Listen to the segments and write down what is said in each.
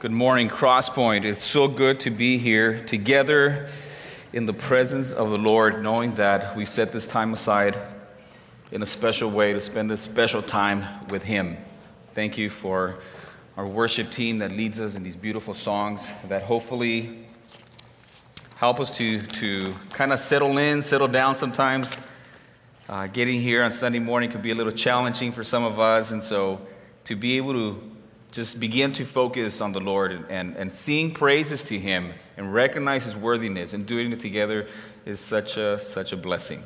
Good morning, Crosspoint. It's so good to be here together in the presence of the Lord, knowing that we set this time aside in a special way to spend this special time with Him. Thank you for our worship team that leads us in these beautiful songs that hopefully help us to, to kind of settle in, settle down sometimes. Uh, getting here on Sunday morning could be a little challenging for some of us, and so to be able to just begin to focus on the Lord and, and, and sing praises to Him and recognize His worthiness and doing it together is such a, such a blessing.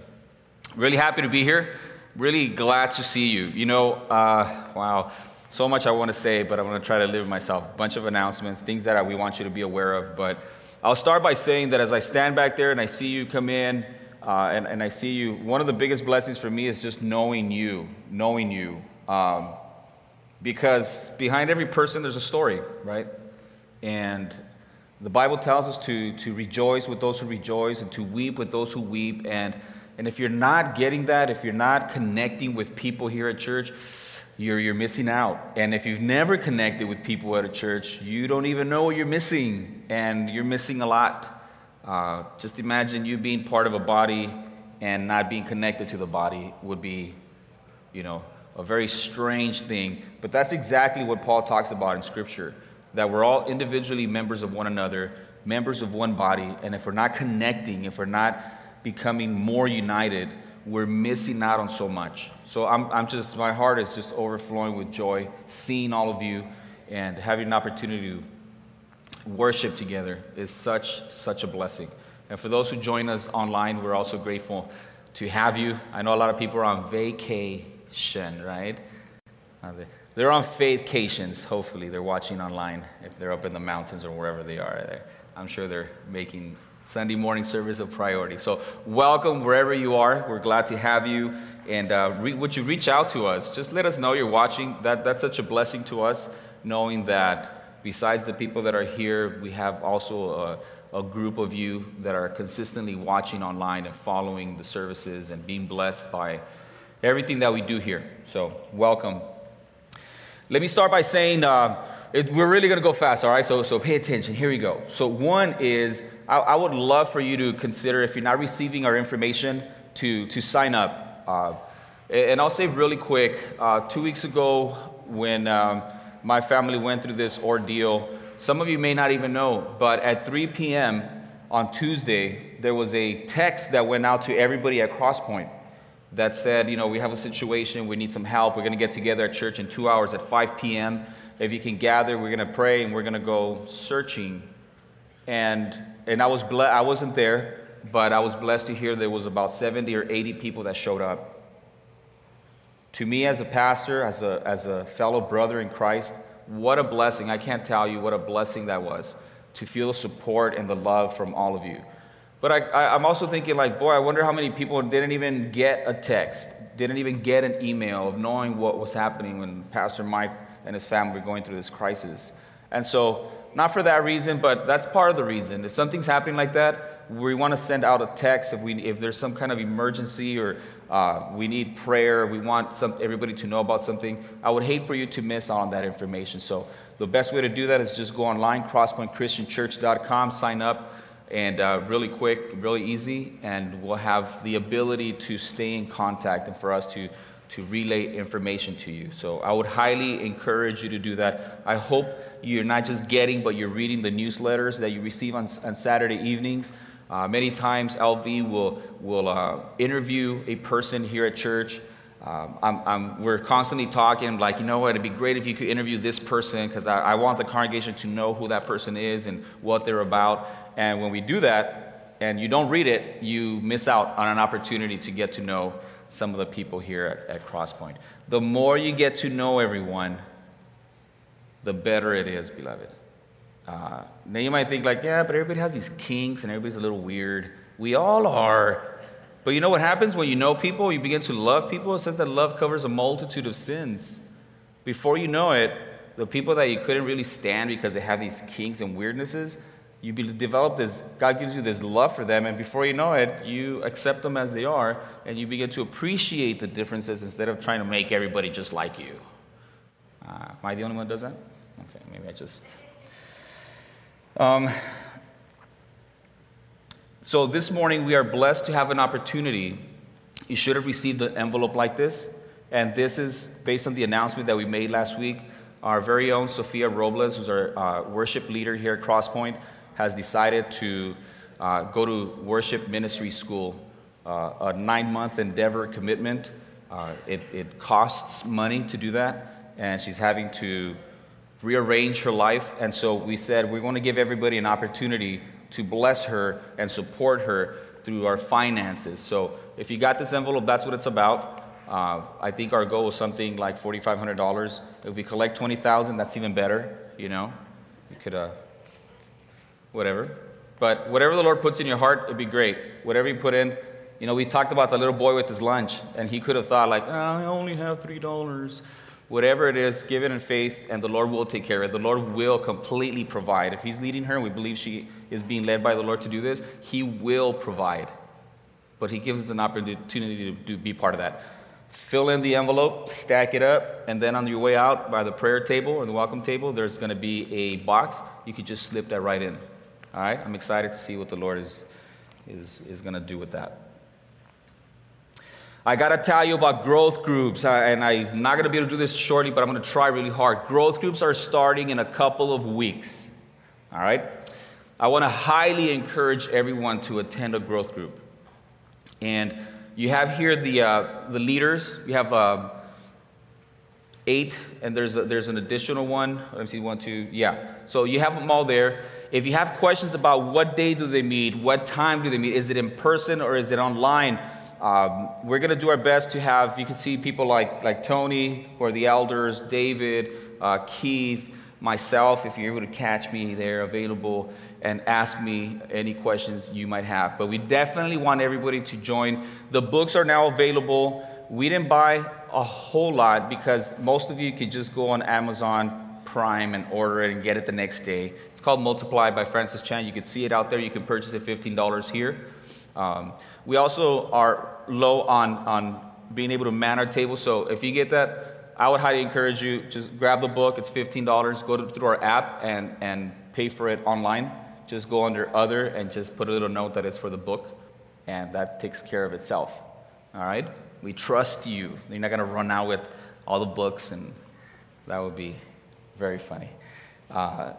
Really happy to be here. Really glad to see you. You know, uh, wow, so much I want to say, but I'm going to try to live myself. A bunch of announcements, things that we want you to be aware of. But I'll start by saying that as I stand back there and I see you come in, uh, and, and I see you, one of the biggest blessings for me is just knowing you, knowing you. Um, because behind every person, there's a story, right? And the Bible tells us to, to rejoice with those who rejoice and to weep with those who weep. And, and if you're not getting that, if you're not connecting with people here at church, you're, you're missing out. And if you've never connected with people at a church, you don't even know what you're missing. And you're missing a lot. Uh, just imagine you being part of a body and not being connected to the body would be, you know, a very strange thing. But that's exactly what Paul talks about in Scripture that we're all individually members of one another, members of one body, and if we're not connecting, if we're not becoming more united, we're missing out on so much. So I'm, I'm just, my heart is just overflowing with joy seeing all of you and having an opportunity to worship together is such, such a blessing. And for those who join us online, we're also grateful to have you. I know a lot of people are on vacay Shen, right? They're on vacations, hopefully. They're watching online if they're up in the mountains or wherever they are. I'm sure they're making Sunday morning service a priority. So, welcome wherever you are. We're glad to have you. And uh, re- would you reach out to us? Just let us know you're watching. That, that's such a blessing to us, knowing that besides the people that are here, we have also a, a group of you that are consistently watching online and following the services and being blessed by everything that we do here. So, welcome. Let me start by saying uh, it, we're really going to go fast, all right? So, so pay attention. Here we go. So, one is I, I, would love for you to consider, if you're not receiving our information, to, to sign up. Uh, and I'll say really quick uh, two weeks ago, when um, my family went through this ordeal, some of you may not even know, but at 3 p.m. on Tuesday, there was a text that went out to everybody at Crosspoint that said, you know, we have a situation, we need some help. We're going to get together at church in two hours at 5 p.m. If you can gather, we're going to pray and we're going to go searching. And, and I, was ble- I wasn't there, but I was blessed to hear there was about 70 or 80 people that showed up. To me, as a pastor, as a, as a fellow brother in Christ, what a blessing. I can't tell you what a blessing that was to feel the support and the love from all of you. But I, am also thinking, like, boy, I wonder how many people didn't even get a text, didn't even get an email of knowing what was happening when Pastor Mike and his family were going through this crisis. And so, not for that reason, but that's part of the reason. If something's happening like that, we want to send out a text if, we, if there's some kind of emergency or uh, we need prayer, we want some, everybody to know about something. I would hate for you to miss out on that information. So, the best way to do that is just go online, crosspointchristianchurch.com, sign up and uh, really quick, really easy, and we'll have the ability to stay in contact and for us to, to relay information to you. So I would highly encourage you to do that. I hope you're not just getting, but you're reading the newsletters that you receive on, on Saturday evenings. Uh, many times, LV will, will uh, interview a person here at church. Um, I'm, I'm, we're constantly talking, like, you know what, it'd be great if you could interview this person because I, I want the congregation to know who that person is and what they're about. And when we do that and you don't read it, you miss out on an opportunity to get to know some of the people here at, at Crosspoint. The more you get to know everyone, the better it is, beloved. Uh, now you might think, like, yeah, but everybody has these kinks and everybody's a little weird. We all are. But you know what happens when you know people? You begin to love people. It says that love covers a multitude of sins. Before you know it, the people that you couldn't really stand because they have these kinks and weirdnesses, you develop this, God gives you this love for them, and before you know it, you accept them as they are, and you begin to appreciate the differences instead of trying to make everybody just like you. Uh, am I the only one that does that? Okay, maybe I just. Um, so this morning we are blessed to have an opportunity. You should have received an envelope like this, and this is based on the announcement that we made last week. Our very own Sophia Robles, who's our uh, worship leader here at Crosspoint, has decided to uh, go to worship ministry school, uh, a nine month endeavor commitment. Uh, it, it costs money to do that, and she's having to rearrange her life. And so we said we're going to give everybody an opportunity to bless her and support her through our finances. So if you got this envelope, that's what it's about. Uh, I think our goal is something like $4,500. If we collect 20000 that's even better, you know. You could, uh, whatever. But whatever the Lord puts in your heart, it'd be great. Whatever you put in, you know, we talked about the little boy with his lunch, and he could have thought, like, oh, I only have $3. Whatever it is, give it in faith, and the Lord will take care of it. The Lord will completely provide. If He's leading her, and we believe she is being led by the Lord to do this, He will provide. But He gives us an opportunity to, to be part of that. Fill in the envelope, stack it up, and then on your way out by the prayer table or the welcome table, there's going to be a box. You could just slip that right in. All right? I'm excited to see what the Lord is, is, is going to do with that. I got to tell you about growth groups, and I'm not going to be able to do this shortly, but I'm going to try really hard. Growth groups are starting in a couple of weeks. All right? I want to highly encourage everyone to attend a growth group. And you have here the, uh, the leaders. You have uh, eight, and there's, a, there's an additional one. Let me see, one, two, yeah. So you have them all there. If you have questions about what day do they meet, what time do they meet, is it in person or is it online? Um, we're going to do our best to have, you can see people like, like Tony, who are the elders, David, uh, Keith, myself, if you're able to catch me there, available, and ask me any questions you might have. But we definitely want everybody to join. The books are now available. We didn't buy a whole lot because most of you could just go on Amazon Prime and order it and get it the next day. It's called Multiply by Francis Chan. You can see it out there. You can purchase it $15 here. Um, we also are low on, on being able to man our table. So if you get that, I would highly encourage you just grab the book. It's $15. Go to, through our app and, and pay for it online. Just go under other and just put a little note that it's for the book, and that takes care of itself. All right? We trust you. You're not going to run out with all the books, and that would be very funny. Uh,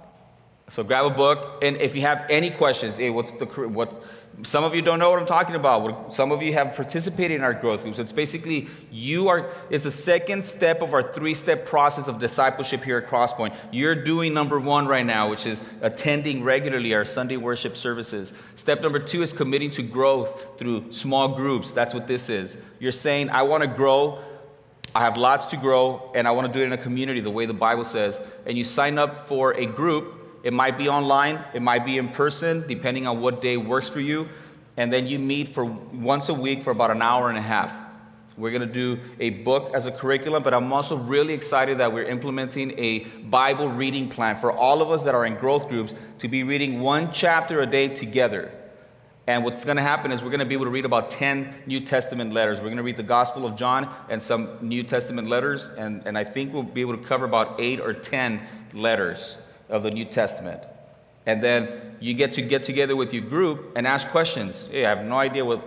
so grab a book, and if you have any questions, hey, what's the what? Some of you don't know what I'm talking about. Some of you have participated in our growth groups. It's basically you are, it's a second step of our three step process of discipleship here at Crosspoint. You're doing number one right now, which is attending regularly our Sunday worship services. Step number two is committing to growth through small groups. That's what this is. You're saying, I want to grow. I have lots to grow, and I want to do it in a community the way the Bible says. And you sign up for a group it might be online, it might be in person, depending on what day works for you. And then you meet for once a week for about an hour and a half. We're going to do a book as a curriculum, but I'm also really excited that we're implementing a Bible reading plan for all of us that are in growth groups to be reading one chapter a day together. And what's going to happen is we're going to be able to read about 10 New Testament letters. We're going to read the Gospel of John and some New Testament letters, and, and I think we'll be able to cover about 8 or 10 letters of the New Testament. And then you get to get together with your group and ask questions. Hey, I have no idea what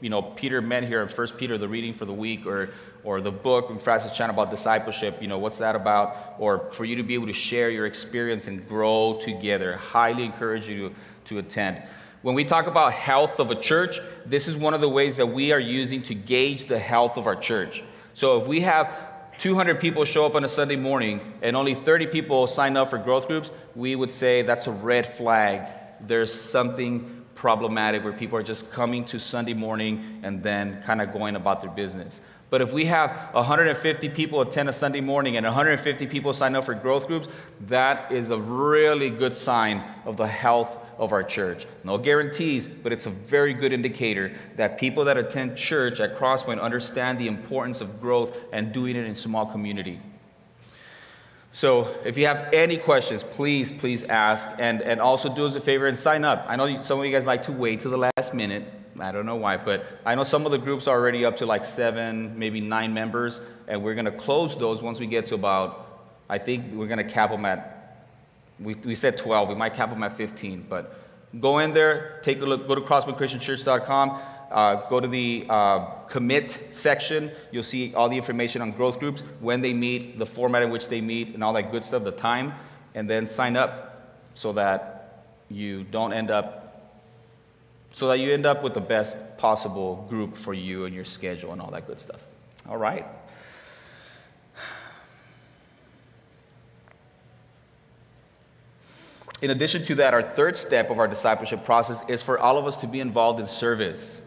you know Peter meant here in First Peter, the reading for the week, or or the book from Francis Chan about discipleship. You know, what's that about? Or for you to be able to share your experience and grow together. Highly encourage you to, to attend. When we talk about health of a church, this is one of the ways that we are using to gauge the health of our church. So if we have 200 people show up on a Sunday morning and only 30 people sign up for growth groups, we would say that's a red flag. There's something problematic where people are just coming to Sunday morning and then kind of going about their business. But if we have 150 people attend a Sunday morning and 150 people sign up for growth groups, that is a really good sign of the health of our church. No guarantees, but it's a very good indicator that people that attend church at Crosspoint understand the importance of growth and doing it in small community. So if you have any questions, please, please ask. And, and also do us a favor and sign up. I know some of you guys like to wait to the last minute. I don't know why, but I know some of the groups are already up to like seven, maybe nine members, and we're going to close those once we get to about, I think we're going to cap them at We, we said 12. We might cap them at 15. But go in there, take a look, go to crosspointchristianchurch.com. Uh, go to the uh, commit section. You'll see all the information on growth groups, when they meet, the format in which they meet, and all that good stuff, the time. And then sign up so that you don't end up so that you end up with the best possible group for you and your schedule and all that good stuff. All right. In addition to that, our third step of our discipleship process is for all of us to be involved in service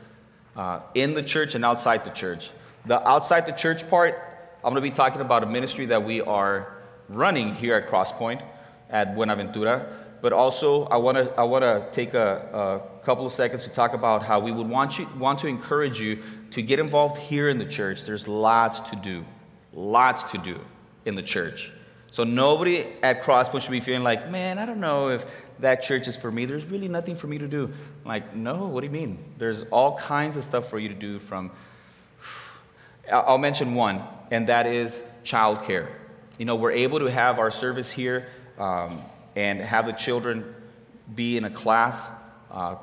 uh, in the church and outside the church. The outside the church part, I'm going to be talking about a ministry that we are running here at Crosspoint at Buenaventura. But also, I want to I want to take a, a couple of seconds to talk about how we would want you want to encourage you to get involved here in the church. There's lots to do, lots to do in the church. So nobody at Crosspoint should be feeling like, man, I don't know if that church is for me. There's really nothing for me to do. I'm like, no, what do you mean? There's all kinds of stuff for you to do from. I'll mention one, and that is childcare. You know, we're able to have our service here um, and have the children be in a class uh,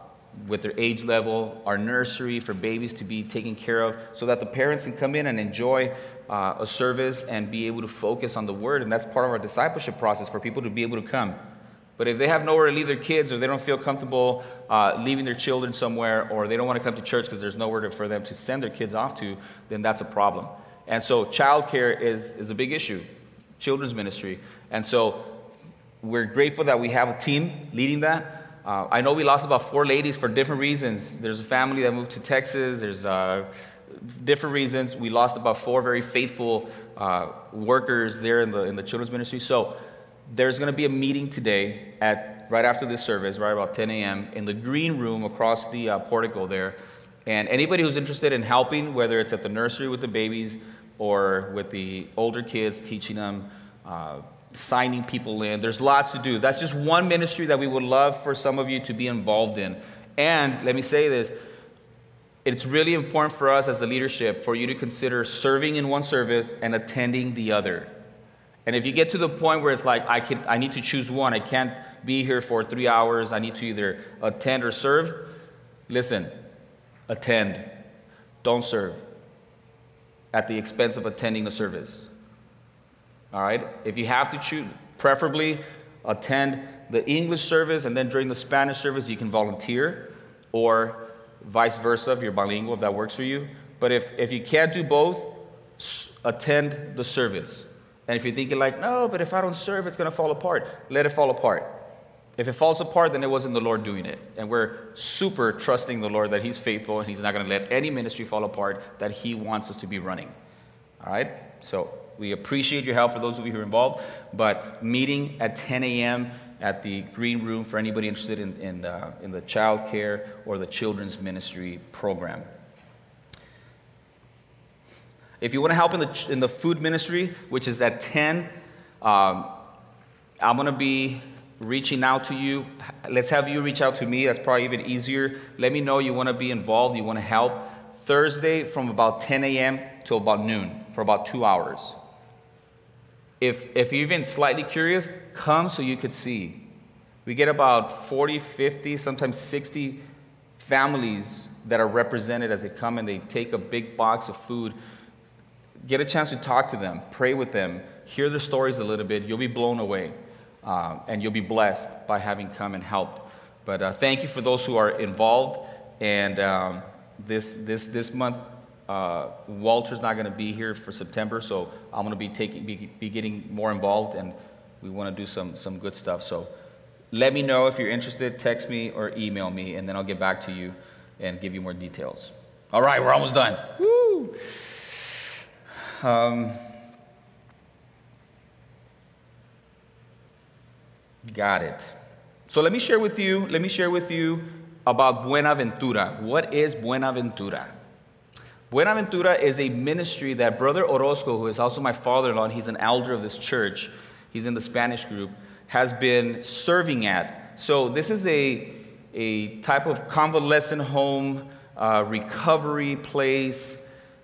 with their age level, our nursery for babies to be taken care of, so that the parents can come in and enjoy uh, a service and be able to focus on the word. And that's part of our discipleship process for people to be able to come. But if they have nowhere to leave their kids, or they don't feel comfortable uh, leaving their children somewhere, or they don't want to come to church because there's nowhere to, for them to send their kids off to, then that's a problem. And so, childcare is, is a big issue, children's ministry. And so, we're grateful that we have a team leading that. Uh, I know we lost about four ladies for different reasons. There's a family that moved to Texas, there's uh, different reasons. We lost about four very faithful uh, workers there in the, in the children's ministry. So, there's going to be a meeting today at right after this service, right about 10 a.m. in the green room across the uh, portico there. And anybody who's interested in helping, whether it's at the nursery with the babies or with the older kids, teaching them, uh, signing people in, there's lots to do. That's just one ministry that we would love for some of you to be involved in. And let me say this it's really important for us as the leadership for you to consider serving in one service and attending the other. And if you get to the point where it's like, I, can, I need to choose one, I can't be here for three hours, I need to either attend or serve, listen, attend. Don't serve at the expense of attending the service. All right? If you have to choose, preferably attend the English service and then during the Spanish service you can volunteer or vice versa if you're bilingual, if that works for you. But if, if you can't do both, attend the service. And if you're thinking, like, no, but if I don't serve, it's going to fall apart, let it fall apart. If it falls apart, then it wasn't the Lord doing it. And we're super trusting the Lord that He's faithful and He's not going to let any ministry fall apart that He wants us to be running. All right? So we appreciate your help for those of you who are involved. But meeting at 10 a.m. at the green room for anybody interested in, in, uh, in the child care or the children's ministry program. If you want to help in the, in the food ministry, which is at 10, um, I'm going to be reaching out to you. Let's have you reach out to me. That's probably even easier. Let me know you want to be involved, you want to help. Thursday from about 10 a.m. to about noon for about two hours. If, if you're even slightly curious, come so you could see. We get about 40, 50, sometimes 60 families that are represented as they come and they take a big box of food get a chance to talk to them, pray with them, hear their stories a little bit. You'll be blown away uh, and you'll be blessed by having come and helped. But uh, thank you for those who are involved. And um, this, this, this month, uh, Walter's not going to be here for September, so I'm going to be, taking, be, be getting more involved, and we want to do some, some good stuff. So let me know if you're interested. Text me or email me, and then I'll get back to you and give you more details. All right, we're almost done. Woo! Um, got it. So let me share with you, let me share with you about Buenaventura. What is Buenaventura? Buenaventura is a ministry that Brother Orozco, who is also my father in law, he's an elder of this church, he's in the Spanish group, has been serving at. So, this is a, a type of convalescent home, uh, recovery place.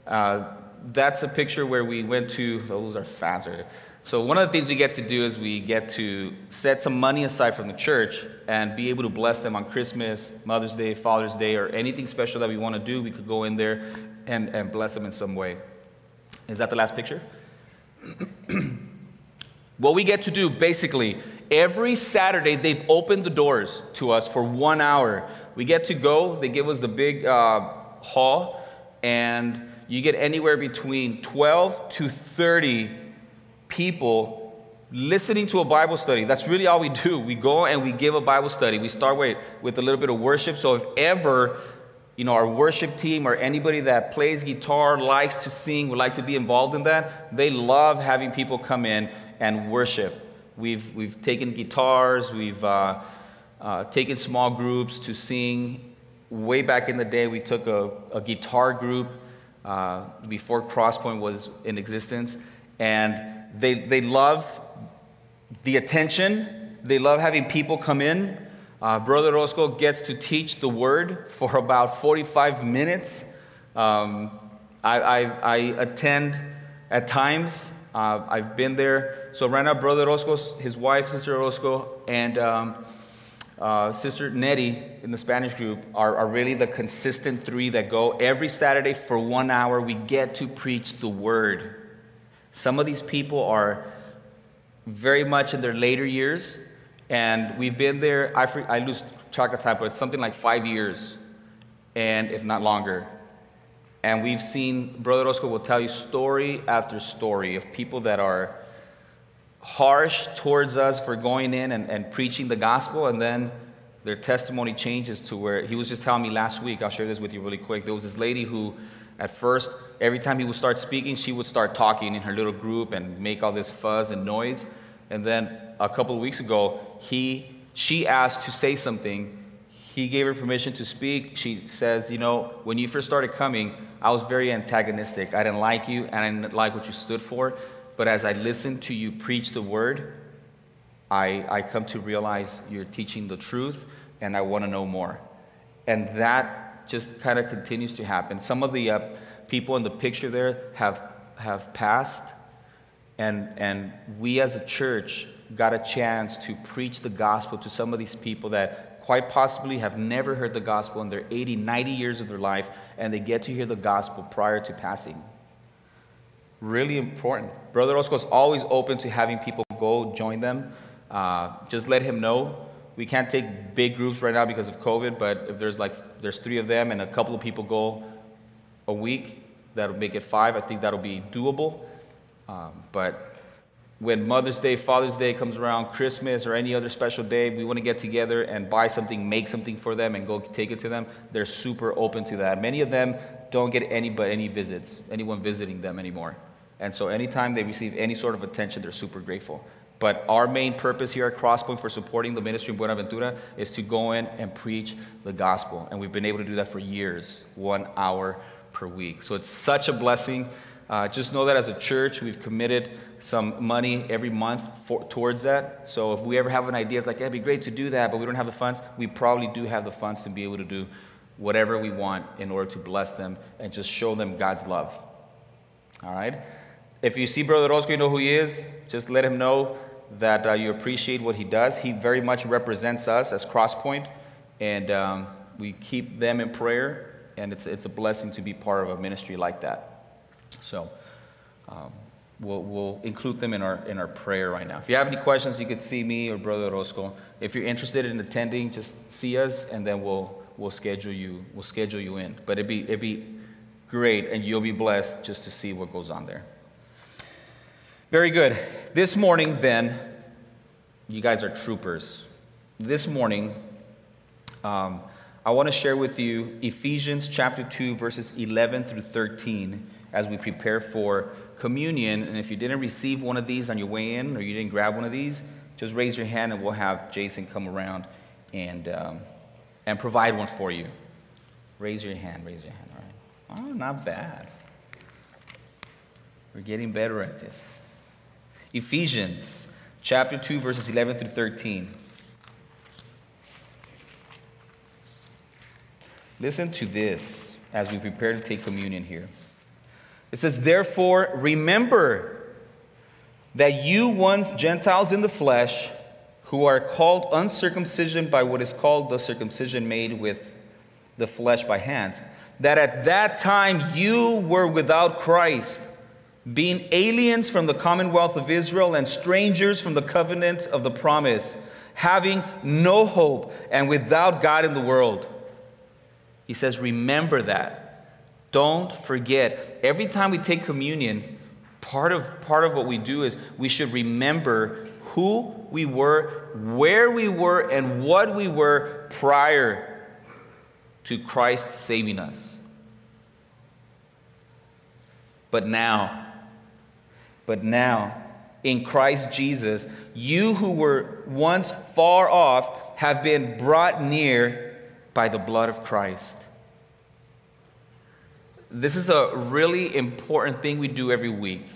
Uh, that's a picture where we went to, those are faster. So, one of the things we get to do is we get to set some money aside from the church and be able to bless them on Christmas, Mother's Day, Father's Day, or anything special that we want to do. We could go in there and, and bless them in some way. Is that the last picture? what we get to do basically, every Saturday, they've opened the doors to us for one hour. We get to go, they give us the big uh, hall, and you get anywhere between 12 to 30 people listening to a Bible study. That's really all we do. We go and we give a Bible study. We start with, with a little bit of worship. So if ever, you know, our worship team or anybody that plays guitar, likes to sing, would like to be involved in that, they love having people come in and worship. We've, we've taken guitars, we've uh, uh, taken small groups to sing. Way back in the day, we took a, a guitar group uh, before Crosspoint was in existence. And they, they love the attention, they love having people come in. Uh, Brother Orozco gets to teach the word for about 45 minutes. Um, I, I, I, attend at times. Uh, I've been there. So right now, Brother Orozco, his wife, Sister Orozco, and um, uh, Sister Nettie in the Spanish group are, are really the consistent three that go every Saturday for one hour. We get to preach the word. Some of these people are very much in their later years, and we've been there, I, I lose track of time, but it's something like five years, and if not longer. And we've seen, Brother Orozco will tell you story after story of people that are harsh towards us for going in and, and preaching the gospel, and then their testimony changes to where he was just telling me last week, I'll share this with you really quick. There was this lady who, at first, every time he would start speaking, she would start talking in her little group and make all this fuzz and noise. And then a couple of weeks ago, he, she asked to say something. He gave her permission to speak. She says, You know, when you first started coming, I was very antagonistic. I didn't like you and I didn't like what you stood for. But as I listened to you preach the word, I, I come to realize you're teaching the truth and I want to know more. And that just kind of continues to happen. Some of the uh, people in the picture there have, have passed, and, and we as a church got a chance to preach the gospel to some of these people that quite possibly have never heard the gospel in their 80, 90 years of their life, and they get to hear the gospel prior to passing. Really important. Brother Orozco is always open to having people go join them. Uh, just let him know. We can't take big groups right now because of COVID, but if there's like there's three of them and a couple of people go a week, that'll make it five. I think that'll be doable. Um, but when Mother's Day, Father's Day comes around, Christmas, or any other special day, we want to get together and buy something, make something for them, and go take it to them. They're super open to that. Many of them don't get any but any visits, anyone visiting them anymore. And so anytime they receive any sort of attention, they're super grateful. But our main purpose here at Crosspoint for supporting the ministry in Buenaventura is to go in and preach the gospel. And we've been able to do that for years, one hour per week. So it's such a blessing. Uh, just know that as a church, we've committed some money every month for, towards that. So if we ever have an idea, it's like, yeah, it'd be great to do that, but we don't have the funds, we probably do have the funds to be able to do whatever we want in order to bless them and just show them God's love. All right? If you see Brother Orozco, you know who he is, just let him know that uh, you appreciate what he does. He very much represents us as Crosspoint, and um, we keep them in prayer and it's, it's a blessing to be part of a ministry like that. So um, we'll, we'll include them in our, in our prayer right now. If you have any questions, you could see me or Brother Orozco. If you're interested in attending, just see us, and then we'll, we'll, schedule, you, we'll schedule you in. But it'd be, it'd be great, and you'll be blessed just to see what goes on there. Very good. This morning, then, you guys are troopers. This morning, um, I want to share with you Ephesians chapter 2, verses 11 through 13 as we prepare for communion. And if you didn't receive one of these on your way in or you didn't grab one of these, just raise your hand and we'll have Jason come around and, um, and provide one for you. Raise your hand, raise your hand. All right. Oh, not bad. We're getting better at this. Ephesians chapter 2, verses 11 through 13. Listen to this as we prepare to take communion here. It says, Therefore, remember that you once Gentiles in the flesh, who are called uncircumcision by what is called the circumcision made with the flesh by hands, that at that time you were without Christ, being aliens from the commonwealth of Israel and strangers from the covenant of the promise, having no hope and without God in the world. He says, Remember that. Don't forget. Every time we take communion, part of, part of what we do is we should remember who we were, where we were, and what we were prior to Christ saving us. But now, but now, in Christ Jesus, you who were once far off have been brought near by the blood of Christ. This is a really important thing we do every week.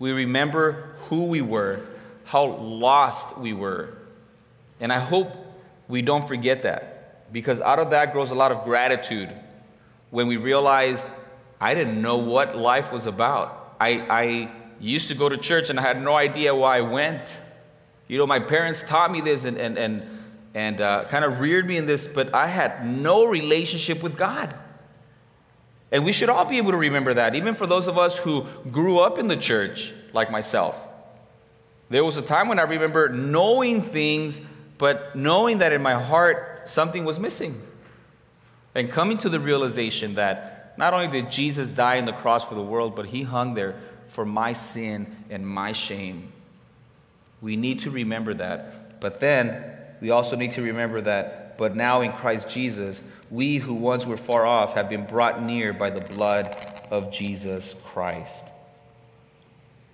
We remember who we were, how lost we were. And I hope we don't forget that because out of that grows a lot of gratitude when we realize I didn't know what life was about. I, I used to go to church and I had no idea why I went. You know, my parents taught me this and, and, and, and uh, kind of reared me in this, but I had no relationship with God. And we should all be able to remember that, even for those of us who grew up in the church, like myself. There was a time when I remember knowing things, but knowing that in my heart something was missing. And coming to the realization that not only did Jesus die on the cross for the world, but he hung there for my sin and my shame. We need to remember that. But then we also need to remember that, but now in Christ Jesus, we who once were far off have been brought near by the blood of Jesus Christ.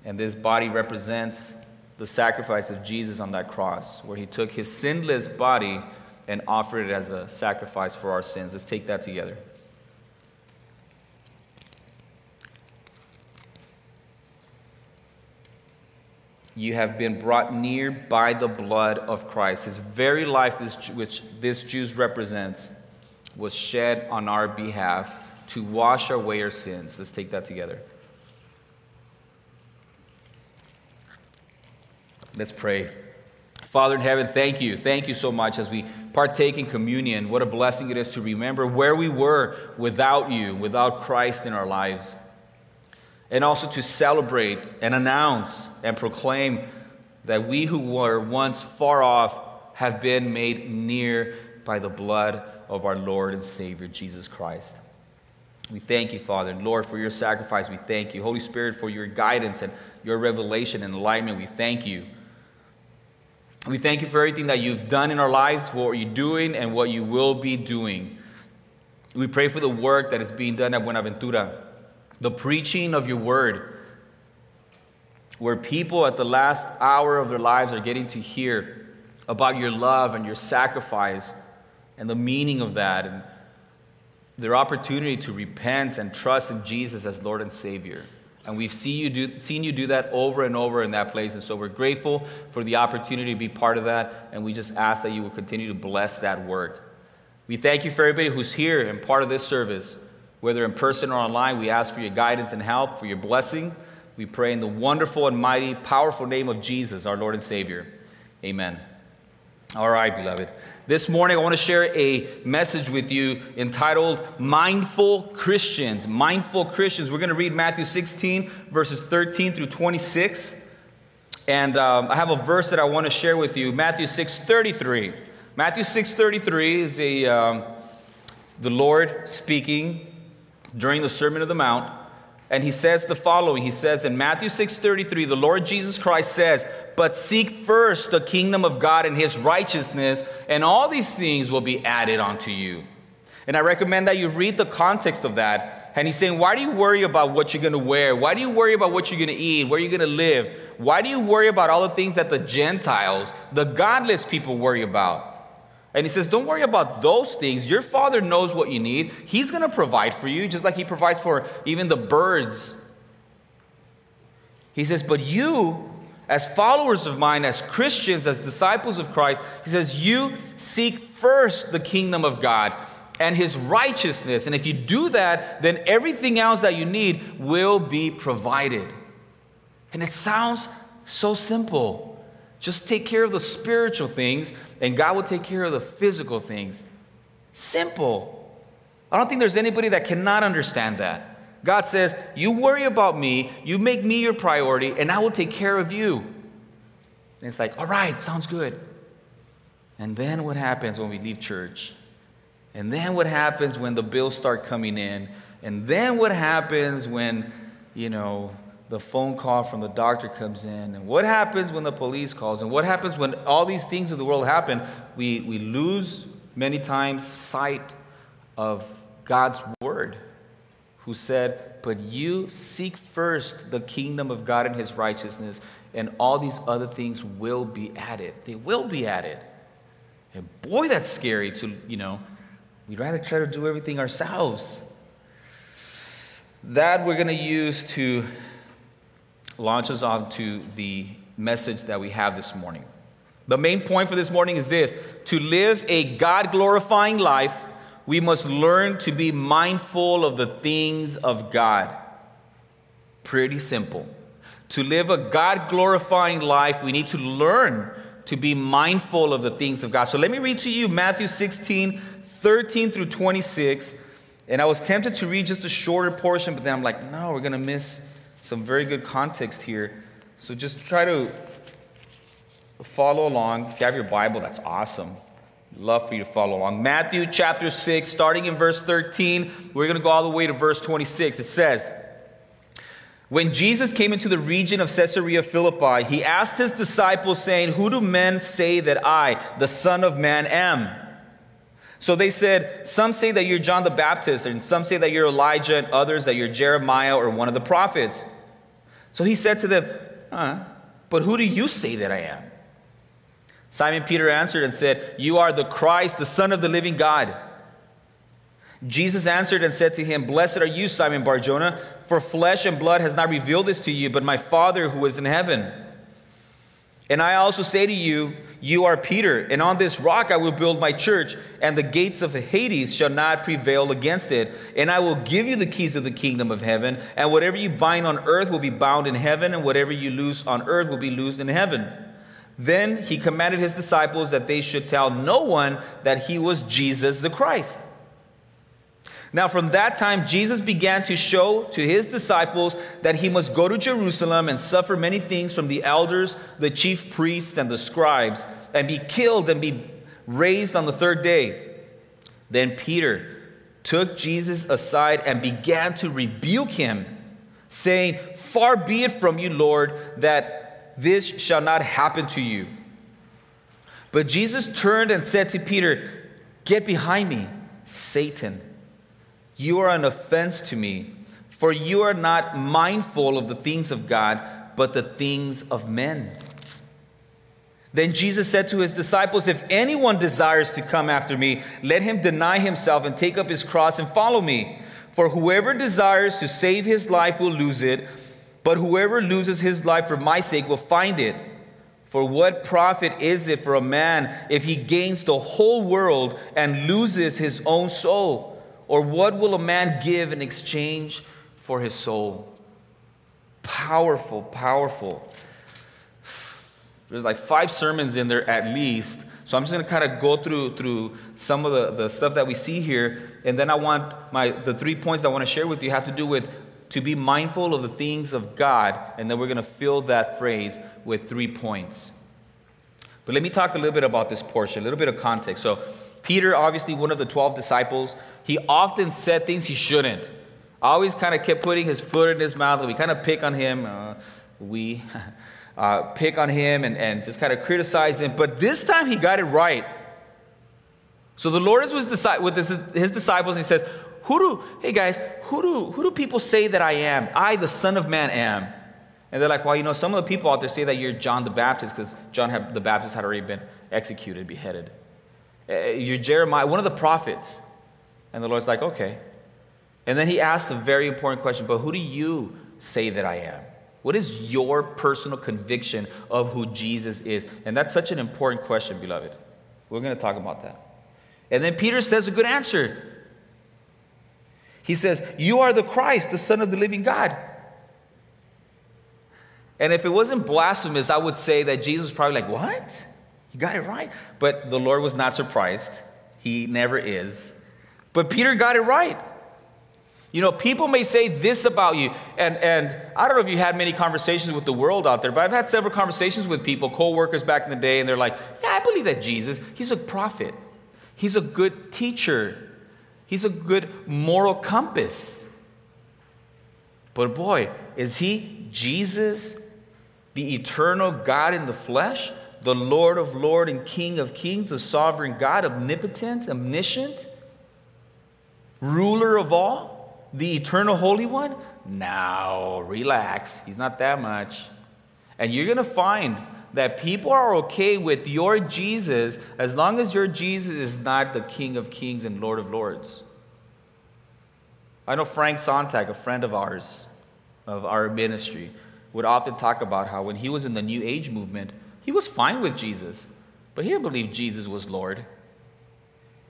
And this body represents the sacrifice of Jesus on that cross, where he took his sinless body and offered it as a sacrifice for our sins. Let's take that together. you have been brought near by the blood of Christ. His very life, which this juice represents, was shed on our behalf to wash away our sins. Let's take that together. Let's pray. Father in heaven, thank you. Thank you so much as we partake in communion. What a blessing it is to remember where we were without you, without Christ in our lives. And also to celebrate and announce and proclaim that we who were once far off have been made near by the blood of our Lord and Savior, Jesus Christ. We thank you, Father. And Lord, for your sacrifice, we thank you. Holy Spirit, for your guidance and your revelation and enlightenment, we thank you. We thank you for everything that you've done in our lives, for what you're doing, and what you will be doing. We pray for the work that is being done at Buenaventura, the preaching of your word, where people at the last hour of their lives are getting to hear about your love and your sacrifice and the meaning of that and their opportunity to repent and trust in Jesus as Lord and Savior. And we've seen you, do, seen you do that over and over in that place. And so we're grateful for the opportunity to be part of that. And we just ask that you will continue to bless that work. We thank you for everybody who's here and part of this service, whether in person or online. We ask for your guidance and help, for your blessing. We pray in the wonderful and mighty, powerful name of Jesus, our Lord and Savior. Amen. All right, beloved. This morning, I want to share a message with you entitled Mindful Christians. Mindful Christians. We're going to read Matthew 16, verses 13 through 26. And um, I have a verse that I want to share with you Matthew 6 33. Matthew 6 33 is a, um, the Lord speaking during the Sermon of the Mount. And he says the following. He says in Matthew 6:33, the Lord Jesus Christ says, "But seek first the kingdom of God and his righteousness, and all these things will be added unto you." And I recommend that you read the context of that. And he's saying, Why do you worry about what you're going to wear? Why do you worry about what you're going to eat? Where you're going to live? Why do you worry about all the things that the Gentiles, the godless people, worry about? And he says, Don't worry about those things. Your father knows what you need. He's going to provide for you, just like he provides for even the birds. He says, But you, as followers of mine, as Christians, as disciples of Christ, he says, You seek first the kingdom of God and his righteousness. And if you do that, then everything else that you need will be provided. And it sounds so simple. Just take care of the spiritual things, and God will take care of the physical things. Simple. I don't think there's anybody that cannot understand that. God says, You worry about me, you make me your priority, and I will take care of you. And it's like, All right, sounds good. And then what happens when we leave church? And then what happens when the bills start coming in? And then what happens when, you know, the phone call from the doctor comes in? And what happens when the police calls? And what happens when all these things of the world happen? We, we lose many times sight of God's word, who said, But you seek first the kingdom of God and his righteousness, and all these other things will be added. They will be added. And boy, that's scary to, you know, we'd rather try to do everything ourselves. That we're going to use to launch us onto the message that we have this morning. The main point for this morning is this to live a God glorifying life, we must learn to be mindful of the things of God. Pretty simple. To live a God glorifying life, we need to learn to be mindful of the things of God. So let me read to you Matthew 16, 13 through 26. And I was tempted to read just a shorter portion, but then I'm like, no, we're going to miss some very good context here. So just try to follow along. If you have your Bible, that's awesome. Love for you to follow along. Matthew chapter 6, starting in verse 13, we're going to go all the way to verse 26. It says, When Jesus came into the region of Caesarea Philippi, he asked his disciples, saying, Who do men say that I, the Son of Man, am? So they said, Some say that you're John the Baptist, and some say that you're Elijah, and others that you're Jeremiah or one of the prophets. So he said to them, huh, But who do you say that I am? Simon Peter answered and said, You are the Christ, the Son of the living God. Jesus answered and said to him, Blessed are you, Simon Barjona, for flesh and blood has not revealed this to you, but my Father who is in heaven. And I also say to you, You are Peter, and on this rock I will build my church, and the gates of Hades shall not prevail against it. And I will give you the keys of the kingdom of heaven, and whatever you bind on earth will be bound in heaven, and whatever you loose on earth will be loosed in heaven. Then he commanded his disciples that they should tell no one that he was Jesus the Christ. Now, from that time, Jesus began to show to his disciples that he must go to Jerusalem and suffer many things from the elders, the chief priests, and the scribes, and be killed and be raised on the third day. Then Peter took Jesus aside and began to rebuke him, saying, Far be it from you, Lord, that this shall not happen to you. But Jesus turned and said to Peter, Get behind me, Satan. You are an offense to me, for you are not mindful of the things of God, but the things of men. Then Jesus said to his disciples, If anyone desires to come after me, let him deny himself and take up his cross and follow me. For whoever desires to save his life will lose it, but whoever loses his life for my sake will find it. For what profit is it for a man if he gains the whole world and loses his own soul? Or what will a man give in exchange for his soul? Powerful, powerful. There's like five sermons in there at least. So I'm just going to kind of go through through some of the, the stuff that we see here. And then I want my the three points I want to share with you have to do with to be mindful of the things of God. And then we're going to fill that phrase with three points. But let me talk a little bit about this portion, a little bit of context. So Peter, obviously one of the 12 disciples, he often said things he shouldn't. Always kind of kept putting his foot in his mouth. We kind of pick on him. Uh, we uh, pick on him and, and just kind of criticize him. But this time he got it right. So the Lord is with his, his disciples and he says, who do, hey guys, who do, who do people say that I am? I, the Son of Man, am. And they're like, well, you know, some of the people out there say that you're John the Baptist because John had, the Baptist had already been executed, beheaded. Uh, you're Jeremiah, one of the prophets. And the Lord's like, okay. And then he asks a very important question, but who do you say that I am? What is your personal conviction of who Jesus is? And that's such an important question, beloved. We're going to talk about that. And then Peter says a good answer. He says, You are the Christ, the Son of the living God. And if it wasn't blasphemous, I would say that Jesus was probably like, What? You got it right. But the Lord was not surprised. He never is. But Peter got it right. You know, people may say this about you, and, and I don't know if you had many conversations with the world out there, but I've had several conversations with people, co workers back in the day, and they're like, Yeah, I believe that Jesus, he's a prophet, he's a good teacher, he's a good moral compass. But boy, is he Jesus, the eternal God in the flesh, the Lord of Lords and King of Kings, the sovereign God, omnipotent, omniscient, ruler of all? the eternal Holy One? Now, relax. He's not that much. And you're going to find that people are okay with your Jesus as long as your Jesus is not the King of Kings and Lord of Lords. I know Frank Sontag, a friend of ours, of our ministry, would often talk about how when he was in the New Age movement, he was fine with Jesus, but he didn't believe Jesus was Lord.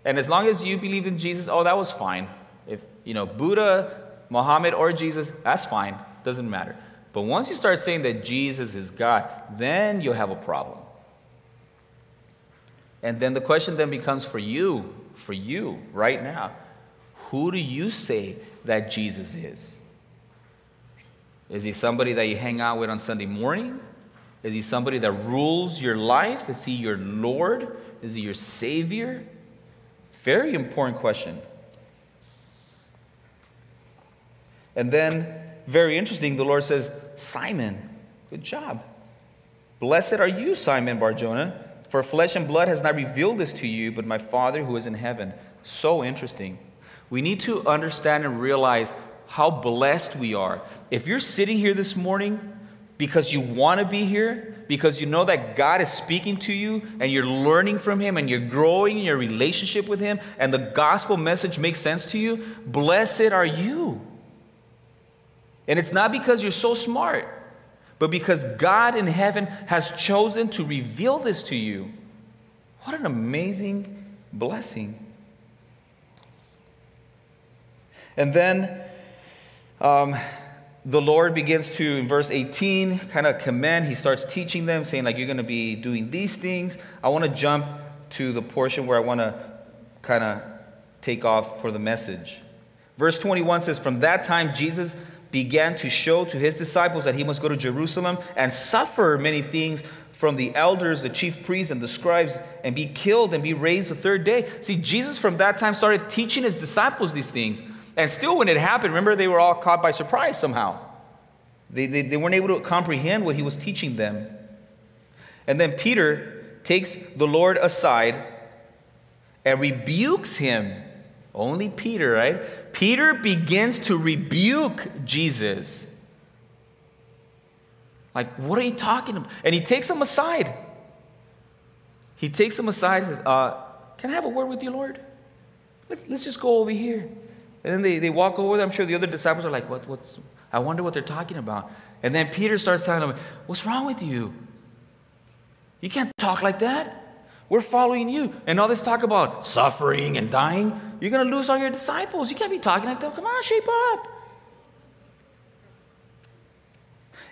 And as long as you believed in Jesus, oh, that was fine. If, you know, Buddha, Muhammad, or Jesus, that's fine. Doesn't matter. But once you start saying that Jesus is God, then you'll have a problem. And then the question then becomes for you, for you right now, who do you say that Jesus is? Is he somebody that you hang out with on Sunday morning? Is he somebody that rules your life? Is he your Lord? Is he your Savior? Very important question. And then, very interesting, the Lord says, Simon, good job. Blessed are you, Simon Barjona, for flesh and blood has not revealed this to you, but my Father who is in heaven. So interesting. We need to understand and realize how blessed we are. If you're sitting here this morning because you want to be here, because you know that God is speaking to you and you're learning from Him and you're growing in your relationship with Him and the gospel message makes sense to you, blessed are you. And it's not because you're so smart, but because God in heaven has chosen to reveal this to you. What an amazing blessing. And then um, the Lord begins to, in verse 18, kind of command. He starts teaching them, saying, like, you're going to be doing these things. I want to jump to the portion where I want to kind of take off for the message. Verse 21 says, From that time, Jesus began to show to his disciples that he must go to Jerusalem and suffer many things from the elders, the chief priests, and the scribes, and be killed and be raised the third day. See, Jesus from that time started teaching his disciples these things. And still, when it happened, remember, they were all caught by surprise somehow. They, they, they weren't able to comprehend what he was teaching them. And then Peter takes the Lord aside and rebukes him only Peter, right? Peter begins to rebuke Jesus. Like, what are you talking about? And he takes him aside. He takes him aside uh, Can I have a word with you, Lord? Let, us just go over here. And then they, they walk over there. I'm sure the other disciples are like, what, What's, I wonder what they're talking about. And then Peter starts telling them, What's wrong with you? You can't talk like that. We're following you. And all this talk about suffering and dying, you're going to lose all your disciples. You can't be talking like that. Come on, shape up.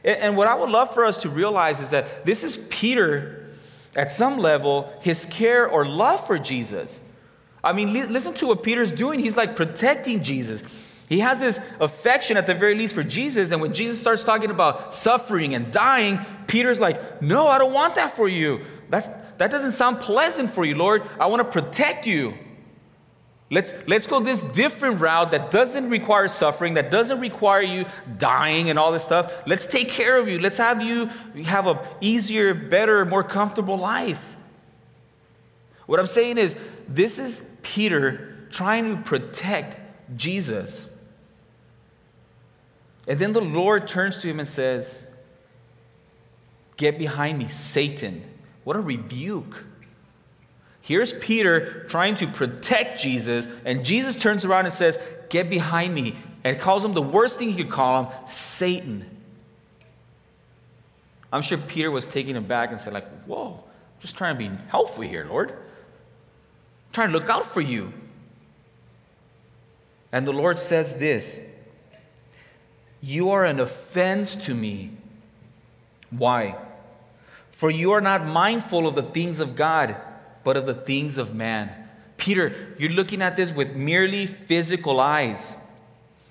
And what I would love for us to realize is that this is Peter, at some level, his care or love for Jesus. I mean, listen to what Peter's doing. He's like protecting Jesus. He has this affection, at the very least, for Jesus. And when Jesus starts talking about suffering and dying, Peter's like, No, I don't want that for you. That's, that doesn't sound pleasant for you, Lord. I want to protect you. Let's, let's go this different route that doesn't require suffering, that doesn't require you dying and all this stuff. Let's take care of you. Let's have you have a easier, better, more comfortable life. What I'm saying is, this is Peter trying to protect Jesus. And then the Lord turns to him and says, Get behind me, Satan. What a rebuke. Here's Peter trying to protect Jesus, and Jesus turns around and says, Get behind me. And calls him the worst thing he could call him Satan. I'm sure Peter was taken aback and said, like, whoa, I'm just trying to be helpful here, Lord. Trying to look out for you. And the Lord says this You are an offense to me Why? For you are not mindful of the things of God, but of the things of man. Peter, you're looking at this with merely physical eyes.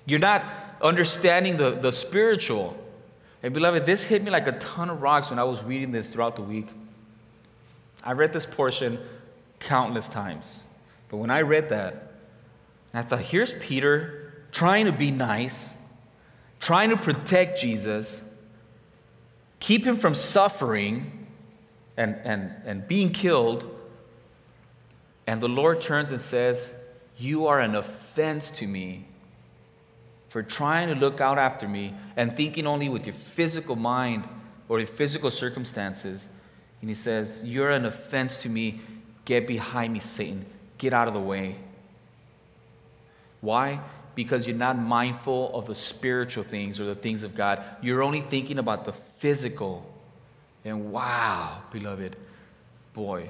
You're not understanding the, the spiritual. And beloved, this hit me like a ton of rocks when I was reading this throughout the week. I read this portion countless times. But when I read that, I thought, here's Peter trying to be nice, trying to protect Jesus, keep him from suffering and, and, and being killed. And the Lord turns and says, You are an offense to me for trying to look out after me and thinking only with your physical mind or your physical circumstances. And he says, You're an offense to me. Get behind me, Satan. Get out of the way. Why? Because you're not mindful of the spiritual things or the things of God. You're only thinking about the physical. And wow, beloved, boy,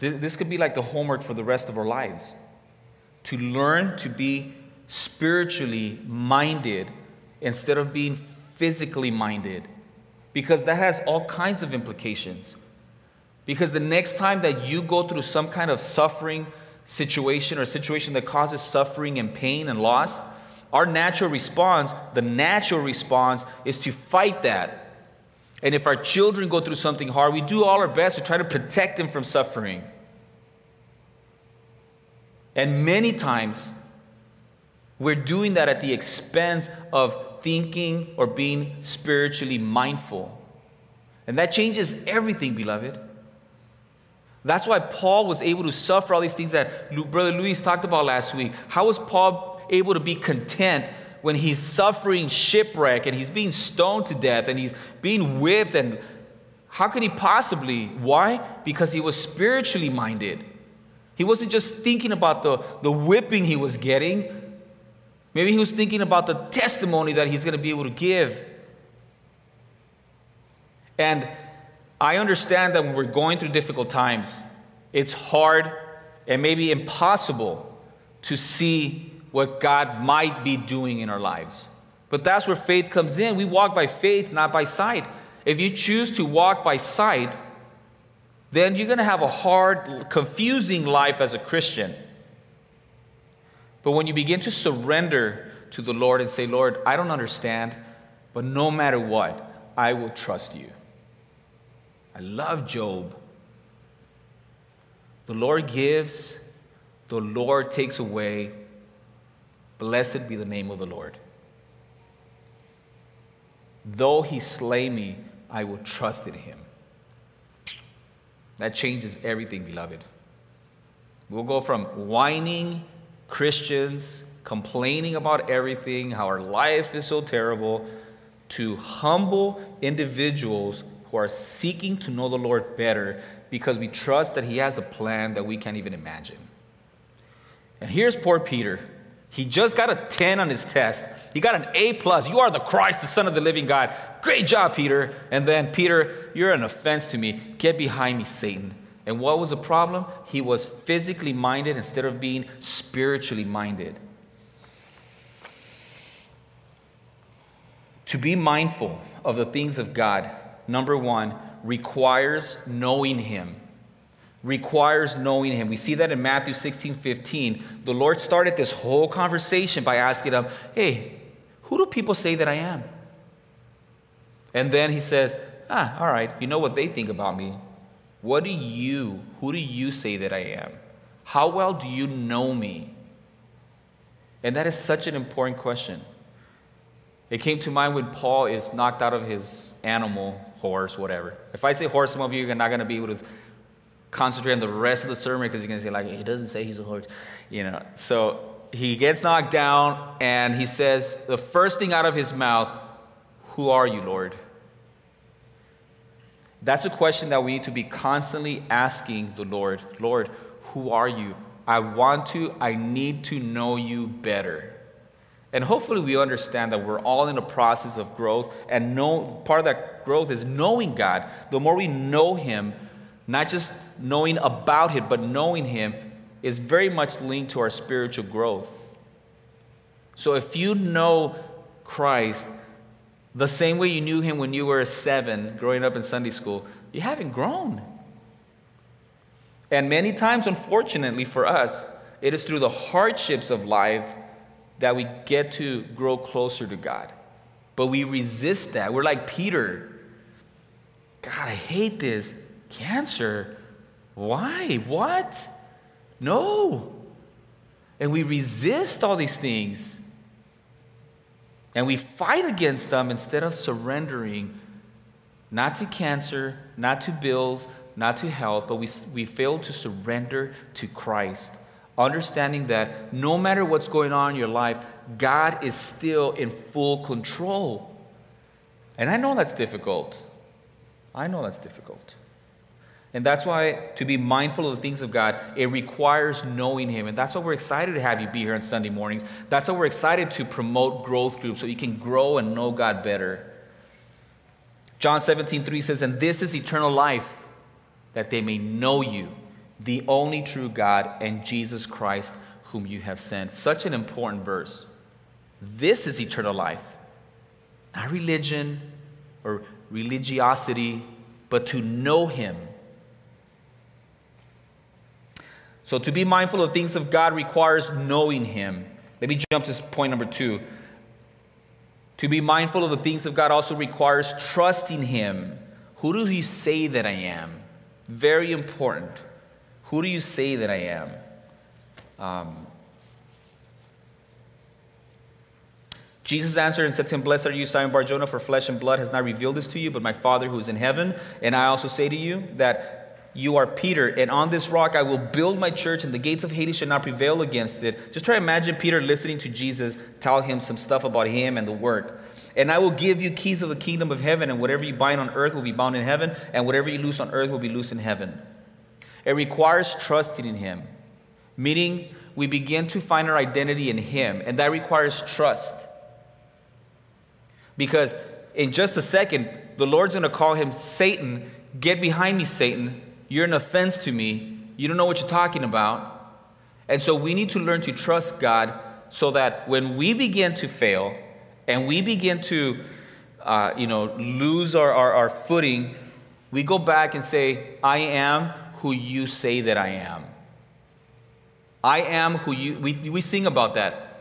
this could be like the homework for the rest of our lives to learn to be spiritually minded instead of being physically minded because that has all kinds of implications. Because the next time that you go through some kind of suffering situation or situation that causes suffering and pain and loss, our natural response, the natural response, is to fight that. And if our children go through something hard, we do all our best to try to protect them from suffering. And many times, we're doing that at the expense of thinking or being spiritually mindful. And that changes everything, beloved. That's why Paul was able to suffer all these things that Brother Luis talked about last week. How was Paul able to be content when he's suffering shipwreck and he's being stoned to death and he's being whipped? And how could he possibly? Why? Because he was spiritually minded. He wasn't just thinking about the, the whipping he was getting. Maybe he was thinking about the testimony that he's going to be able to give. And I understand that when we're going through difficult times, it's hard and maybe impossible to see what God might be doing in our lives. But that's where faith comes in. We walk by faith, not by sight. If you choose to walk by sight, then you're going to have a hard, confusing life as a Christian. But when you begin to surrender to the Lord and say, Lord, I don't understand, but no matter what, I will trust you. I love Job. The Lord gives, the Lord takes away. Blessed be the name of the Lord. Though he slay me, I will trust in him. That changes everything, beloved. We'll go from whining Christians, complaining about everything, how our life is so terrible, to humble individuals who are seeking to know the Lord better because we trust that He has a plan that we can't even imagine. And here's poor Peter. He just got a 10 on his test. He got an A plus. You are the Christ, the Son of the living God. Great job, Peter. And then, Peter, you're an offense to me. Get behind me, Satan. And what was the problem? He was physically minded instead of being spiritually minded. To be mindful of the things of God, number one, requires knowing Him requires knowing him. We see that in Matthew 16 15. The Lord started this whole conversation by asking them, Hey, who do people say that I am? And then he says, Ah, all right, you know what they think about me. What do you, who do you say that I am? How well do you know me? And that is such an important question. It came to mind when Paul is knocked out of his animal, horse, whatever. If I say horse, some of you are not going to be able to concentrate on the rest of the sermon because you're going to say, like, he doesn't say he's a horse, you know. So he gets knocked down and he says, the first thing out of his mouth, Who are you, Lord? That's a question that we need to be constantly asking the Lord Lord, who are you? I want to, I need to know you better. And hopefully, we understand that we're all in a process of growth, and know, part of that growth is knowing God. The more we know Him, not just knowing about Him, but knowing Him is very much linked to our spiritual growth. So if you know Christ, the same way you knew him when you were seven growing up in Sunday school, you haven't grown. And many times, unfortunately for us, it is through the hardships of life that we get to grow closer to God. But we resist that. We're like Peter. God, I hate this. Cancer. Why? What? No. And we resist all these things. And we fight against them instead of surrendering not to cancer, not to bills, not to health, but we, we fail to surrender to Christ. Understanding that no matter what's going on in your life, God is still in full control. And I know that's difficult. I know that's difficult. And that's why to be mindful of the things of God, it requires knowing Him. And that's why we're excited to have you be here on Sunday mornings. That's why we're excited to promote growth groups so you can grow and know God better. John 17, 3 says, And this is eternal life, that they may know you, the only true God, and Jesus Christ, whom you have sent. Such an important verse. This is eternal life. Not religion or religiosity, but to know Him So to be mindful of things of God requires knowing Him. Let me jump to point number two. To be mindful of the things of God also requires trusting Him. Who do you say that I am? Very important. Who do you say that I am? Um, Jesus answered and said to him, Blessed are you, Simon Barjona, for flesh and blood has not revealed this to you, but my Father who is in heaven. And I also say to you that you are Peter, and on this rock I will build my church, and the gates of Hades shall not prevail against it. Just try to imagine Peter listening to Jesus tell him some stuff about him and the work. And I will give you keys of the kingdom of heaven, and whatever you bind on earth will be bound in heaven, and whatever you loose on earth will be loose in heaven. It requires trusting in Him, meaning we begin to find our identity in Him, and that requires trust. Because in just a second, the Lord's going to call him Satan. Get behind me, Satan. You're an offense to me. You don't know what you're talking about. And so we need to learn to trust God so that when we begin to fail and we begin to, uh, you know, lose our, our, our footing, we go back and say, I am who you say that I am. I am who you, we, we sing about that.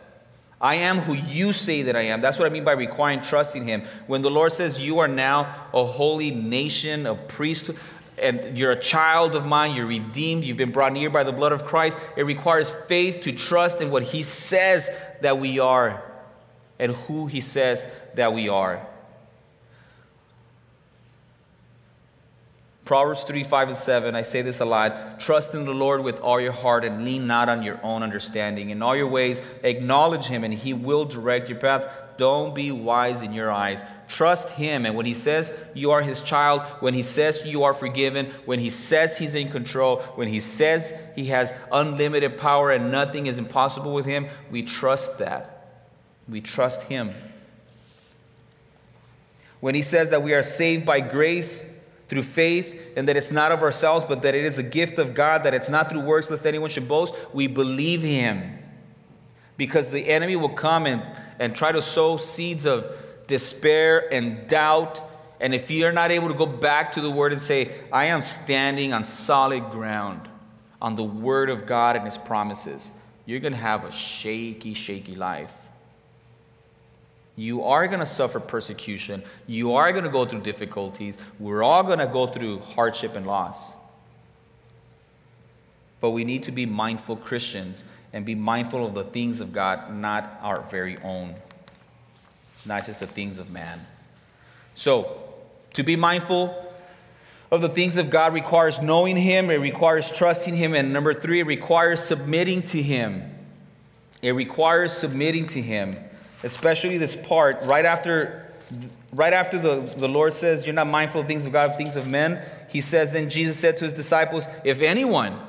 I am who you say that I am. That's what I mean by requiring trust in Him. When the Lord says, You are now a holy nation, a priesthood, and you're a child of mine, you're redeemed, you've been brought near by the blood of Christ. It requires faith to trust in what He says that we are and who He says that we are. Proverbs 3, 5, and 7, I say this a lot. Trust in the Lord with all your heart and lean not on your own understanding. In all your ways, acknowledge Him, and He will direct your paths. Don't be wise in your eyes. Trust Him. And when He says you are His child, when He says you are forgiven, when He says He's in control, when He says He has unlimited power and nothing is impossible with Him, we trust that. We trust Him. When He says that we are saved by grace, through faith, and that it's not of ourselves, but that it is a gift of God, that it's not through works, lest anyone should boast, we believe Him. Because the enemy will come and, and try to sow seeds of despair and doubt. And if you're not able to go back to the Word and say, I am standing on solid ground, on the Word of God and His promises, you're going to have a shaky, shaky life. You are going to suffer persecution. You are going to go through difficulties. We're all going to go through hardship and loss. But we need to be mindful Christians and be mindful of the things of God, not our very own not just the things of man. So, to be mindful of the things of God requires knowing Him, it requires trusting Him, and number three, it requires submitting to Him. It requires submitting to Him, especially this part right after. Right after the, the Lord says, You're not mindful of things of God, things of men, he says, Then Jesus said to his disciples, If anyone,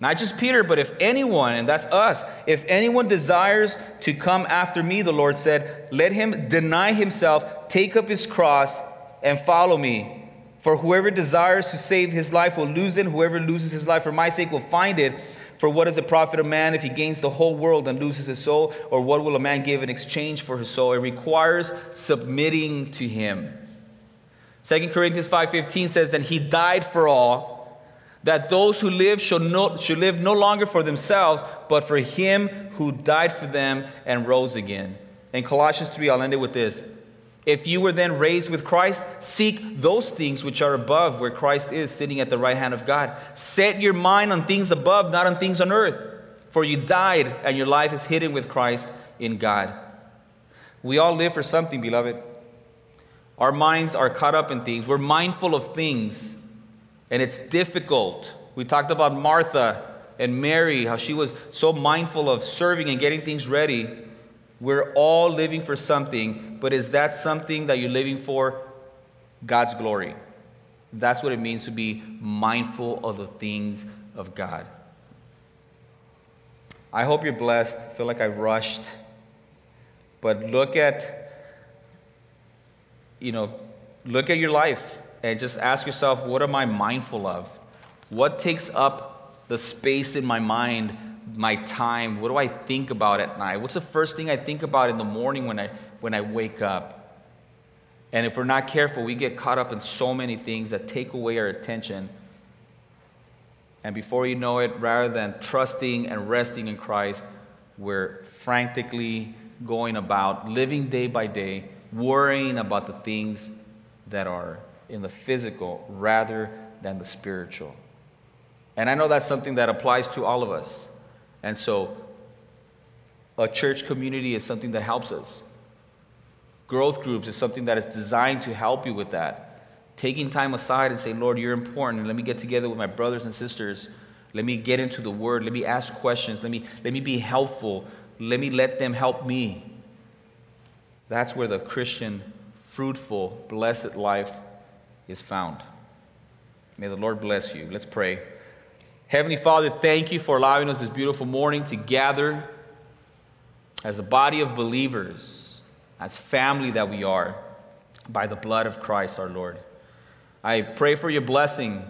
not just Peter, but if anyone, and that's us, if anyone desires to come after me, the Lord said, let him deny himself, take up his cross, and follow me. For whoever desires to save his life will lose it, whoever loses his life for my sake will find it. For what is the profit of man if he gains the whole world and loses his soul? Or what will a man give in exchange for his soul? It requires submitting to him. 2 Corinthians 5:15 says, "And he died for all, that those who live should, no, should live no longer for themselves, but for him who died for them and rose again." In Colossians 3, I'll end it with this. If you were then raised with Christ, seek those things which are above, where Christ is sitting at the right hand of God. Set your mind on things above, not on things on earth. For you died, and your life is hidden with Christ in God. We all live for something, beloved. Our minds are caught up in things. We're mindful of things, and it's difficult. We talked about Martha and Mary, how she was so mindful of serving and getting things ready. We're all living for something, but is that something that you're living for? God's glory. That's what it means to be mindful of the things of God. I hope you're blessed. I feel like I rushed. But look at, you know, look at your life and just ask yourself, what am I mindful of? What takes up the space in my mind my time? What do I think about at night? What's the first thing I think about in the morning when I, when I wake up? And if we're not careful, we get caught up in so many things that take away our attention. And before you know it, rather than trusting and resting in Christ, we're frantically going about living day by day, worrying about the things that are in the physical rather than the spiritual. And I know that's something that applies to all of us. And so, a church community is something that helps us. Growth groups is something that is designed to help you with that. Taking time aside and saying, Lord, you're important, let me get together with my brothers and sisters. Let me get into the word. Let me ask questions. Let me, let me be helpful. Let me let them help me. That's where the Christian, fruitful, blessed life is found. May the Lord bless you. Let's pray. Heavenly Father, thank you for allowing us this beautiful morning to gather as a body of believers, as family that we are, by the blood of Christ our Lord. I pray for your blessing.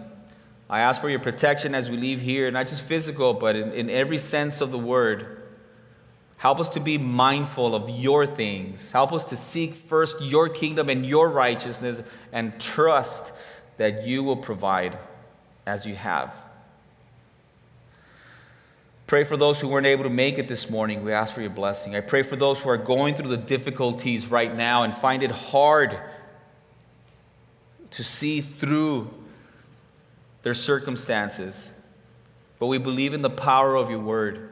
I ask for your protection as we leave here, not just physical, but in, in every sense of the word. Help us to be mindful of your things. Help us to seek first your kingdom and your righteousness and trust that you will provide as you have. Pray for those who weren't able to make it this morning. We ask for your blessing. I pray for those who are going through the difficulties right now and find it hard to see through their circumstances. But we believe in the power of your word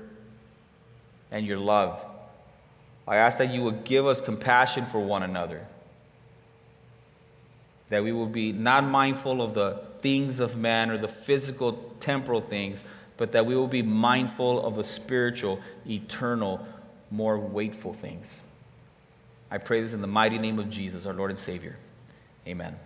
and your love. I ask that you would give us compassion for one another. That we will be not mindful of the things of man or the physical, temporal things but that we will be mindful of the spiritual, eternal, more weightful things. I pray this in the mighty name of Jesus, our Lord and Savior. Amen.